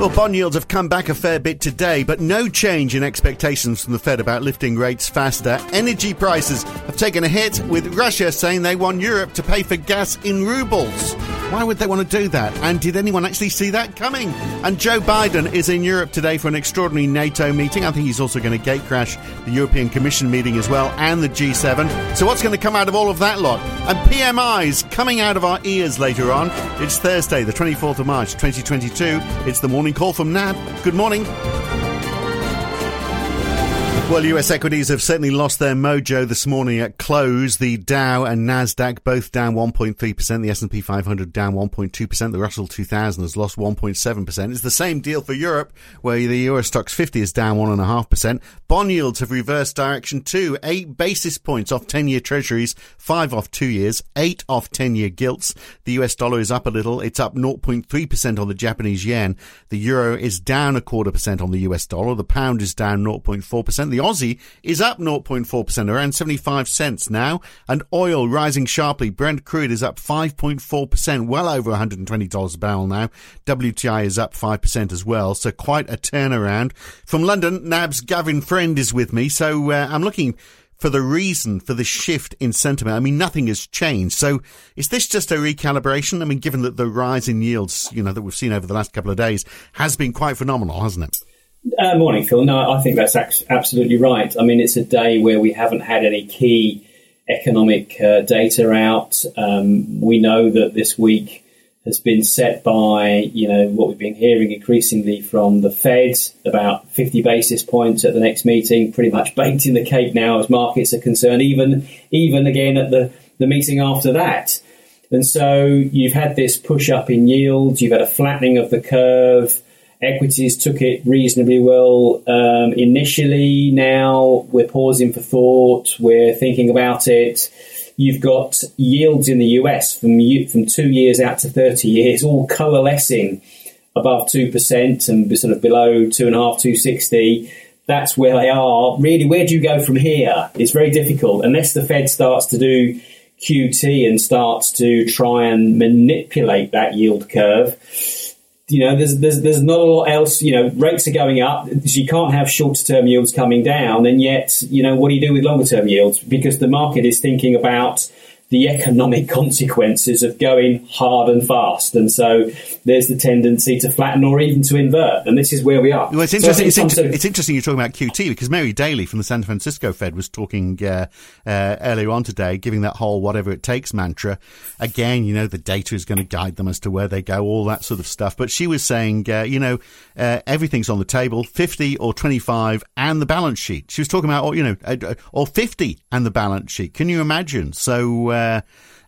Well, bond yields have come back a fair bit today, but no change in expectations from the Fed about lifting rates faster. Energy prices have taken a hit, with Russia saying they want Europe to pay for gas in rubles. Why would they want to do that? And did anyone actually see that coming? And Joe Biden is in Europe today for an extraordinary NATO meeting. I think he's also going to gate crash the European Commission meeting as well and the G7. So, what's going to come out of all of that lot? And PMIs coming out of our ears later on. It's Thursday, the 24th of March, 2022. It's the morning call from NAB. Good morning. Well, US equities have certainly lost their mojo this morning at close. The Dow and Nasdaq both down 1.3%. The S&P 500 down 1.2%. The Russell 2000 has lost 1.7%. It's the same deal for Europe, where the Euro Stoxx 50 is down 1.5%. Bond yields have reversed direction too. Eight basis points off 10-year treasuries, five off two years, eight off 10-year gilts. The US dollar is up a little. It's up 0.3% on the Japanese yen. The euro is down a quarter percent on the US dollar. The pound is down 0.4%. The Aussie is up 0.4%, around 75 cents now. And oil rising sharply. Brent crude is up 5.4%, well over $120 a barrel now. WTI is up 5% as well, so quite a turnaround. From London, NAB's Gavin Friend is with me, so uh, I'm looking for the reason for the shift in sentiment. I mean, nothing has changed. So is this just a recalibration? I mean, given that the rise in yields, you know, that we've seen over the last couple of days has been quite phenomenal, hasn't it? Uh, morning, Phil. No, I think that's absolutely right. I mean, it's a day where we haven't had any key economic uh, data out. Um, we know that this week has been set by, you know, what we've been hearing increasingly from the Fed, about 50 basis points at the next meeting, pretty much baked in the cake now as markets are concerned, even, even again at the, the meeting after that. And so you've had this push up in yields, you've had a flattening of the curve, Equities took it reasonably well um, initially. Now we're pausing for thought. We're thinking about it. You've got yields in the US from from two years out to thirty years, all coalescing above two percent and sort of below two and a half, two sixty. That's where they are. Really, where do you go from here? It's very difficult unless the Fed starts to do QT and starts to try and manipulate that yield curve you know, there's, there's, there's not a lot else, you know, rates are going up. You can't have shorter term yields coming down. And yet, you know, what do you do with longer term yields? Because the market is thinking about the economic consequences of going hard and fast. And so there's the tendency to flatten or even to invert. And this is where we are. Well, it's interesting, so it's, inter- it's, interesting you're talking about QT because Mary Daly from the San Francisco Fed was talking uh, uh, earlier on today, giving that whole whatever it takes mantra. Again, you know, the data is going to guide them as to where they go, all that sort of stuff. But she was saying, uh, you know, uh, everything's on the table 50 or 25 and the balance sheet. She was talking about, you know, uh, or 50 and the balance sheet. Can you imagine? So, uh,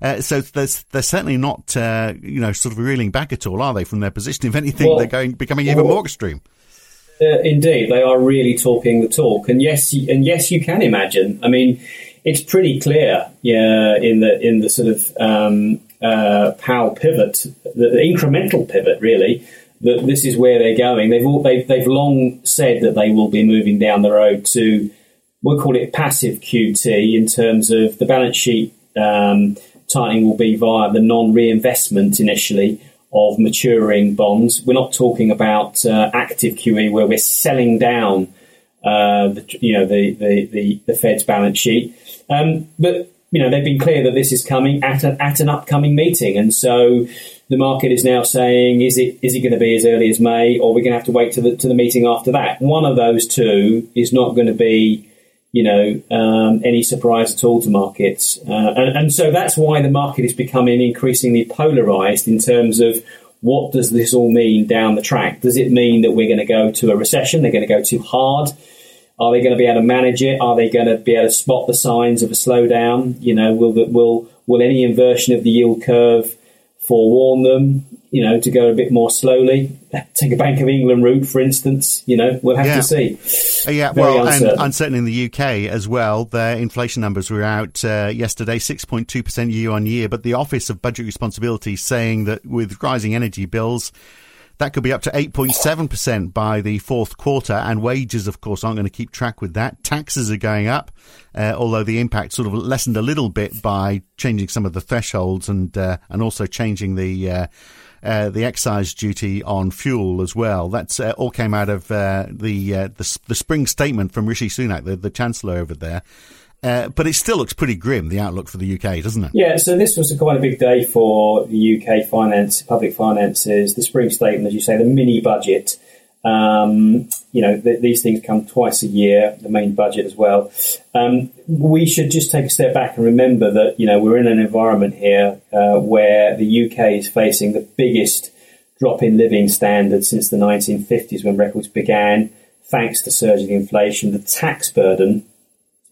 uh, so they're, they're certainly not, uh, you know, sort of reeling back at all, are they, from their position? If anything, well, they're going becoming even well, more extreme. Uh, indeed, they are really talking the talk, and yes, and yes, you can imagine. I mean, it's pretty clear, yeah, in the in the sort of um, uh, Powell pivot, the, the incremental pivot, really, that this is where they're going. They've all, they've, they've long said that they will be moving down the road to we'll call it passive QT in terms of the balance sheet um, tightening will be via the non-reinvestment initially of maturing bonds. We're not talking about uh, active QE where we're selling down, uh, the, you know, the, the, the, the, Fed's balance sheet. Um, but you know, they've been clear that this is coming at, a, at an upcoming meeting, and so the market is now saying, is it is it going to be as early as May, or we're going to have to wait to the to the meeting after that? One of those two is not going to be you know, um, any surprise at all to markets. Uh, and, and, so that's why the market is becoming increasingly polarized in terms of what does this all mean down the track? Does it mean that we're going to go to a recession? They're going to go too hard? Are they going to be able to manage it? Are they going to be able to spot the signs of a slowdown? You know, will will will any inversion of the yield curve forewarn them? You know, to go a bit more slowly. Take a Bank of England route, for instance. You know, we'll have yeah. to see. Uh, yeah, Very well, uncertain. and uncertain in the UK as well. Their inflation numbers were out uh, yesterday, six point two percent year on year. But the Office of Budget Responsibility saying that with rising energy bills. That could be up to 8.7% by the fourth quarter, and wages, of course, aren't going to keep track with that. Taxes are going up, uh, although the impact sort of lessened a little bit by changing some of the thresholds and uh, and also changing the uh, the excise duty on fuel as well. That's uh, all came out of uh, the, uh, the, the spring statement from Rishi Sunak, the, the chancellor over there. Uh, but it still looks pretty grim, the outlook for the UK, doesn't it? Yeah, so this was a quite a big day for the UK finance, public finances. The spring statement, as you say, the mini budget. Um, you know, th- these things come twice a year, the main budget as well. Um, we should just take a step back and remember that, you know, we're in an environment here uh, where the UK is facing the biggest drop in living standards since the 1950s when records began, thanks to surging inflation. The tax burden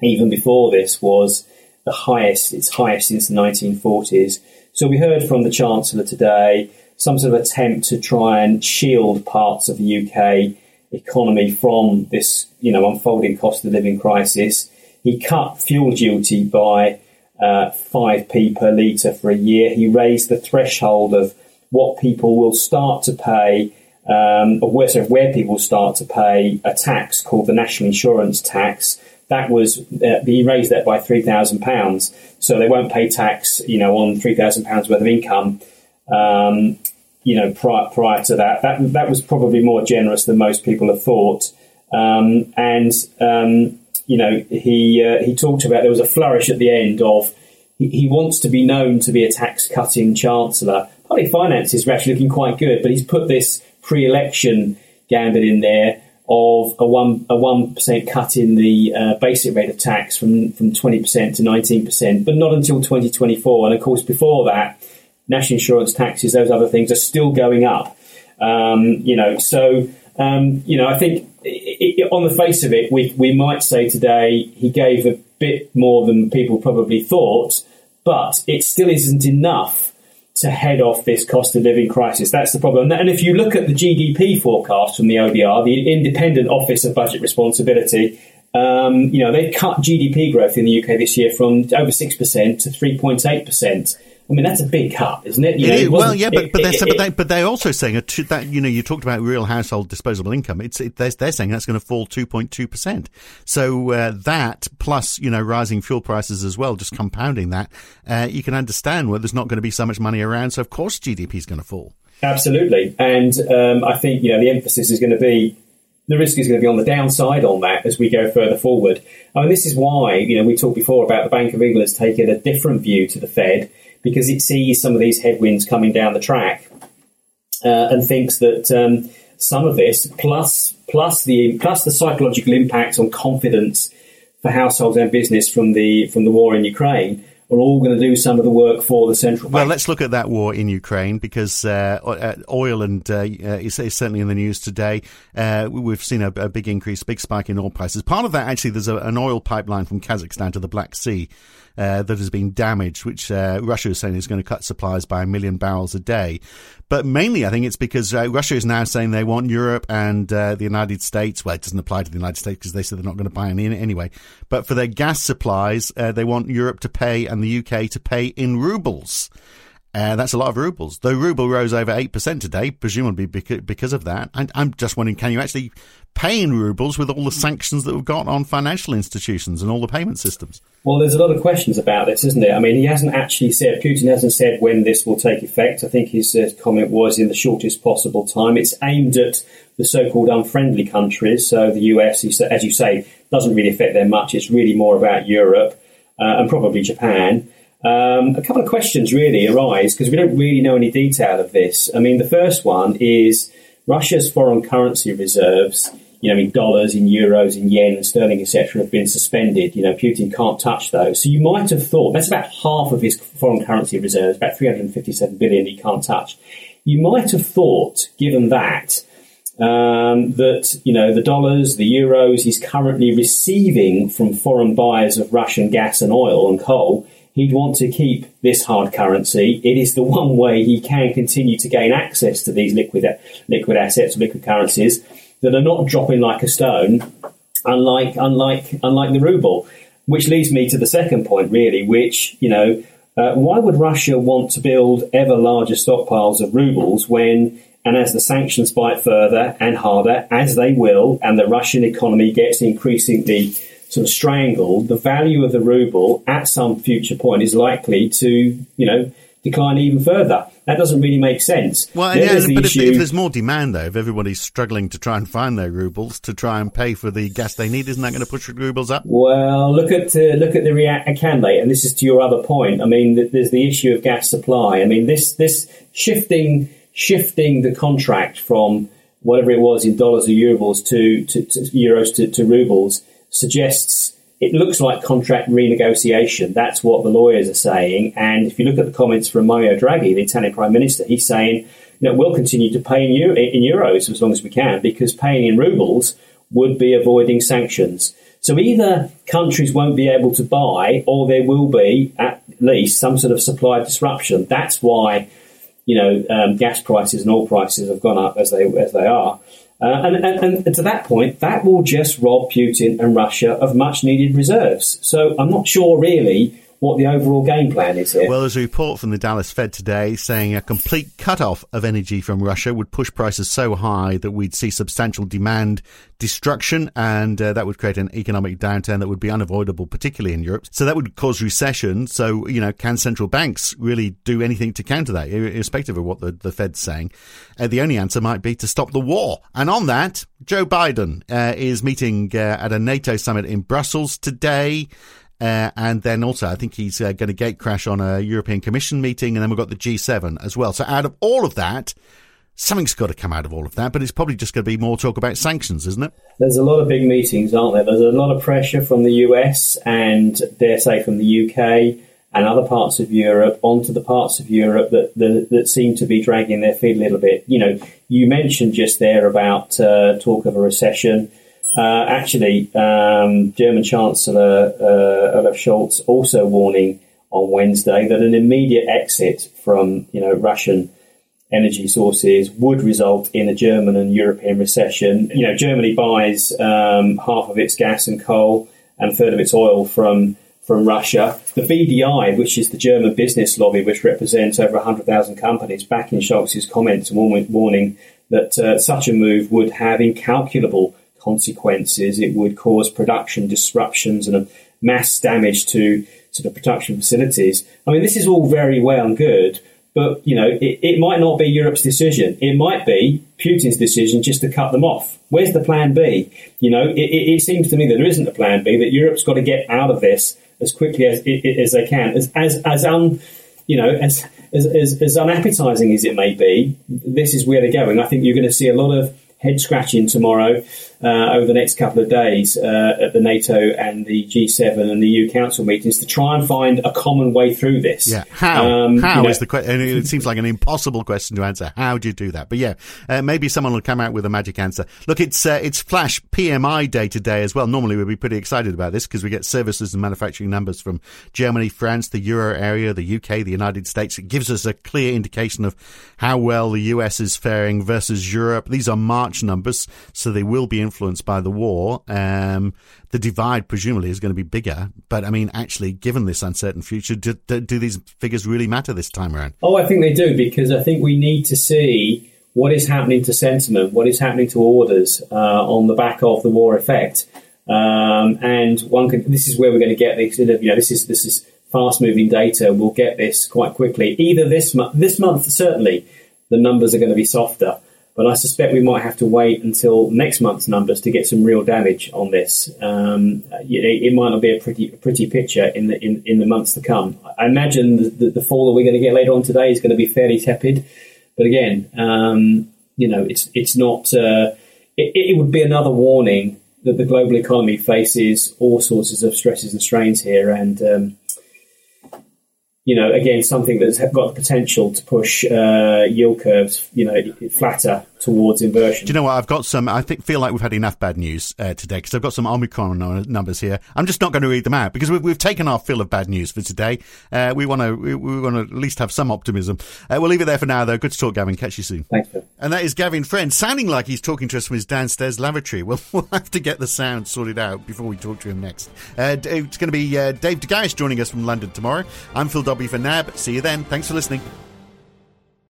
even before this, was the highest, its highest since the 1940s. So we heard from the Chancellor today some sort of attempt to try and shield parts of the UK economy from this, you know, unfolding cost of living crisis. He cut fuel duty by uh, 5p per litre for a year. He raised the threshold of what people will start to pay, um, or where, where people start to pay a tax called the national insurance tax that was uh, he raised that by three thousand pounds, so they won't pay tax, you know, on three thousand pounds worth of income. Um, you know, prior, prior to that, that that was probably more generous than most people have thought. Um, and um, you know, he uh, he talked about there was a flourish at the end of he, he wants to be known to be a tax cutting chancellor. Public finances are actually looking quite good, but he's put this pre-election gambit in there of a one a one percent cut in the uh, basic rate of tax from from twenty percent to nineteen percent, but not until twenty twenty four. And of course, before that, national insurance taxes, those other things are still going up. Um, you know, so um, you know, I think it, it, on the face of it, we we might say today he gave a bit more than people probably thought, but it still isn't enough to head off this cost of living crisis. That's the problem. And if you look at the GDP forecast from the OBR, the Independent Office of Budget Responsibility, um, you know, they've cut GDP growth in the UK this year from over 6% to 3.8%. I mean, that's a big cut, isn't it? You know, well, yeah, but but, they're, it, but, they, but they're also saying that you know you talked about real household disposable income. It's it, they're, they're saying that's going to fall two point two percent. So uh, that plus you know rising fuel prices as well, just compounding that, uh, you can understand where there's not going to be so much money around. So of course GDP is going to fall. Absolutely, and um, I think you know the emphasis is going to be the risk is going to be on the downside on that as we go further forward. I mean, this is why you know we talked before about the Bank of England has taken a different view to the Fed because it sees some of these headwinds coming down the track uh, and thinks that um, some of this, plus plus the plus the psychological impacts on confidence for households and business from the from the war in Ukraine, are all going to do some of the work for the central bank. Well, let's look at that war in Ukraine because uh, uh oil and uh, uh, is, is, certainly in the news today. Uh, we've seen a, a, big increase, big spike in oil prices. Part of that, actually, there's a, an oil pipeline from Kazakhstan to the Black Sea uh, that has been damaged, which uh, Russia is saying is going to cut supplies by a million barrels a day. But mainly, I think it's because uh, Russia is now saying they want Europe and uh, the United States. Well, it doesn't apply to the United States because they said they're not going to buy any anyway. But for their gas supplies, uh, they want Europe to pay and the UK to pay in rubles. Uh, that's a lot of rubles. The ruble rose over 8% today, presumably because of that. And I'm just wondering, can you actually pay in rubles with all the sanctions that we've got on financial institutions and all the payment systems? Well, there's a lot of questions about this, isn't there? I mean, he hasn't actually said, Putin hasn't said when this will take effect. I think his uh, comment was in the shortest possible time. It's aimed at the so-called unfriendly countries. So the US, as you say, doesn't really affect them much. It's really more about Europe uh, and probably Japan. Um, a couple of questions really arise because we don't really know any detail of this. I mean, the first one is Russia's foreign currency reserves, you know, in dollars, in euros, in yen, sterling, etc., have been suspended. You know, Putin can't touch those. So you might have thought that's about half of his foreign currency reserves, about 357 billion he can't touch. You might have thought, given that, um, that you know the dollars, the euros he's currently receiving from foreign buyers of Russian gas and oil and coal he'd want to keep this hard currency. It is the one way he can continue to gain access to these liquid liquid assets, liquid currencies that are not dropping like a stone, unlike unlike unlike the ruble. Which leads me to the second point, really, which you know, uh, why would Russia want to build ever larger stockpiles of rubles when and as the sanctions bite further and harder, as they will, and the Russian economy gets increasingly sort of strangled, the value of the ruble at some future point is likely to, you know, decline even further. That doesn't really make sense. Well, yeah, the but if, if, there's more demand, though, if everybody's struggling to try and find their rubles to try and pay for the gas they need, isn't that going to push rubles up? Well, look at uh, look at the react. Can they? And this is to your other point. I mean, there's the issue of gas supply. I mean, this this shifting shifting the contract from whatever it was in dollars or euros to, to, to euros to, to rubles suggests it looks like contract renegotiation. That's what the lawyers are saying. And if you look at the comments from Mario Draghi, the Italian Prime Minister, he's saying, you know, we'll continue to pay in, Euro- in euros as long as we can because paying in rubles would be avoiding sanctions. So either countries won't be able to buy or there will be at least some sort of supply disruption. That's why, you know, um, gas prices and oil prices have gone up as they, as they are. Uh, and, and, and, to that point, that will just rob Putin and Russia of much needed reserves. So I'm not sure really what the overall game plan is here. Well, there's a report from the Dallas Fed today saying a complete cut-off of energy from Russia would push prices so high that we'd see substantial demand destruction, and uh, that would create an economic downturn that would be unavoidable, particularly in Europe. So that would cause recession. So, you know, can central banks really do anything to counter that, irrespective of what the, the Fed's saying? Uh, the only answer might be to stop the war. And on that, Joe Biden uh, is meeting uh, at a NATO summit in Brussels today. Uh, and then also, I think he's uh, going to gate crash on a European Commission meeting, and then we've got the G7 as well. So out of all of that, something's got to come out of all of that, but it's probably just going to be more talk about sanctions, isn't it? There's a lot of big meetings, aren't there? There's a lot of pressure from the US and, dare say, from the UK and other parts of Europe onto the parts of Europe that, that, that seem to be dragging their feet a little bit. You know, you mentioned just there about uh, talk of a recession. Uh, actually, um, German Chancellor uh, Olaf Scholz also warning on Wednesday that an immediate exit from you know Russian energy sources would result in a German and European recession. You know, Germany buys um, half of its gas and coal and a third of its oil from from Russia. The BDI, which is the German business lobby, which represents over 100,000 companies, backing Scholz's comments and warning that uh, such a move would have incalculable consequences. It would cause production disruptions and mass damage to sort of production facilities. I mean, this is all very well and good, but you know, it, it might not be Europe's decision. It might be Putin's decision just to cut them off. Where's the plan B? You know, it, it, it seems to me that there isn't a plan B. That Europe's got to get out of this as quickly as as they can, as as as un, you know, as as, as, as unappetizing as it may be, this is where they're going. I think you're going to see a lot of head scratching tomorrow uh, over the next couple of days uh, at the NATO and the G7 and the EU Council meetings to try and find a common way through this. Yeah, how? Um, how you know, is the question? It seems like an impossible question to answer. How do you do that? But yeah, uh, maybe someone will come out with a magic answer. Look, it's uh, it's Flash PMI day today as well. Normally we'd be pretty excited about this because we get services and manufacturing numbers from Germany, France, the Euro area, the UK, the United States. It gives us a clear indication of how well the US is faring versus Europe. These are March numbers, so they will be influenced by the war. Um, the divide presumably is going to be bigger. But I mean, actually, given this uncertain future, do, do, do these figures really matter this time around? Oh, I think they do because I think we need to see what is happening to sentiment, what is happening to orders uh, on the back of the war effect. Um, and one can, this is where we're going to get this. You know, this is this is fast moving data. We'll get this quite quickly. Either this month, this month certainly, the numbers are going to be softer. But I suspect we might have to wait until next month's numbers to get some real damage on this. Um, it, it, might not be a pretty pretty picture in the in, in the months to come. I imagine the, the, the fall that we're going to get later on today is going to be fairly tepid. But again, um, you know, it's it's not. Uh, it, it would be another warning that the global economy faces all sorts of stresses and strains here, and um, you know, again, something that's got the potential to push uh, yield curves, you know, flatter towards inversion. Do you know what? I've got some. I think feel like we've had enough bad news uh, today because I've got some Omicron numbers here. I'm just not going to read them out because we've, we've taken our fill of bad news for today. Uh, we want to we, we want to at least have some optimism. Uh, we'll leave it there for now, though. Good to talk, Gavin. Catch you soon. Thanks, Phil. And that is Gavin Friend, sounding like he's talking to us from his downstairs lavatory. Well, we'll have to get the sound sorted out before we talk to him next. Uh, it's going to be uh, Dave de Garis joining us from London tomorrow. I'm Phil Dobbie for NAB. See you then. Thanks for listening.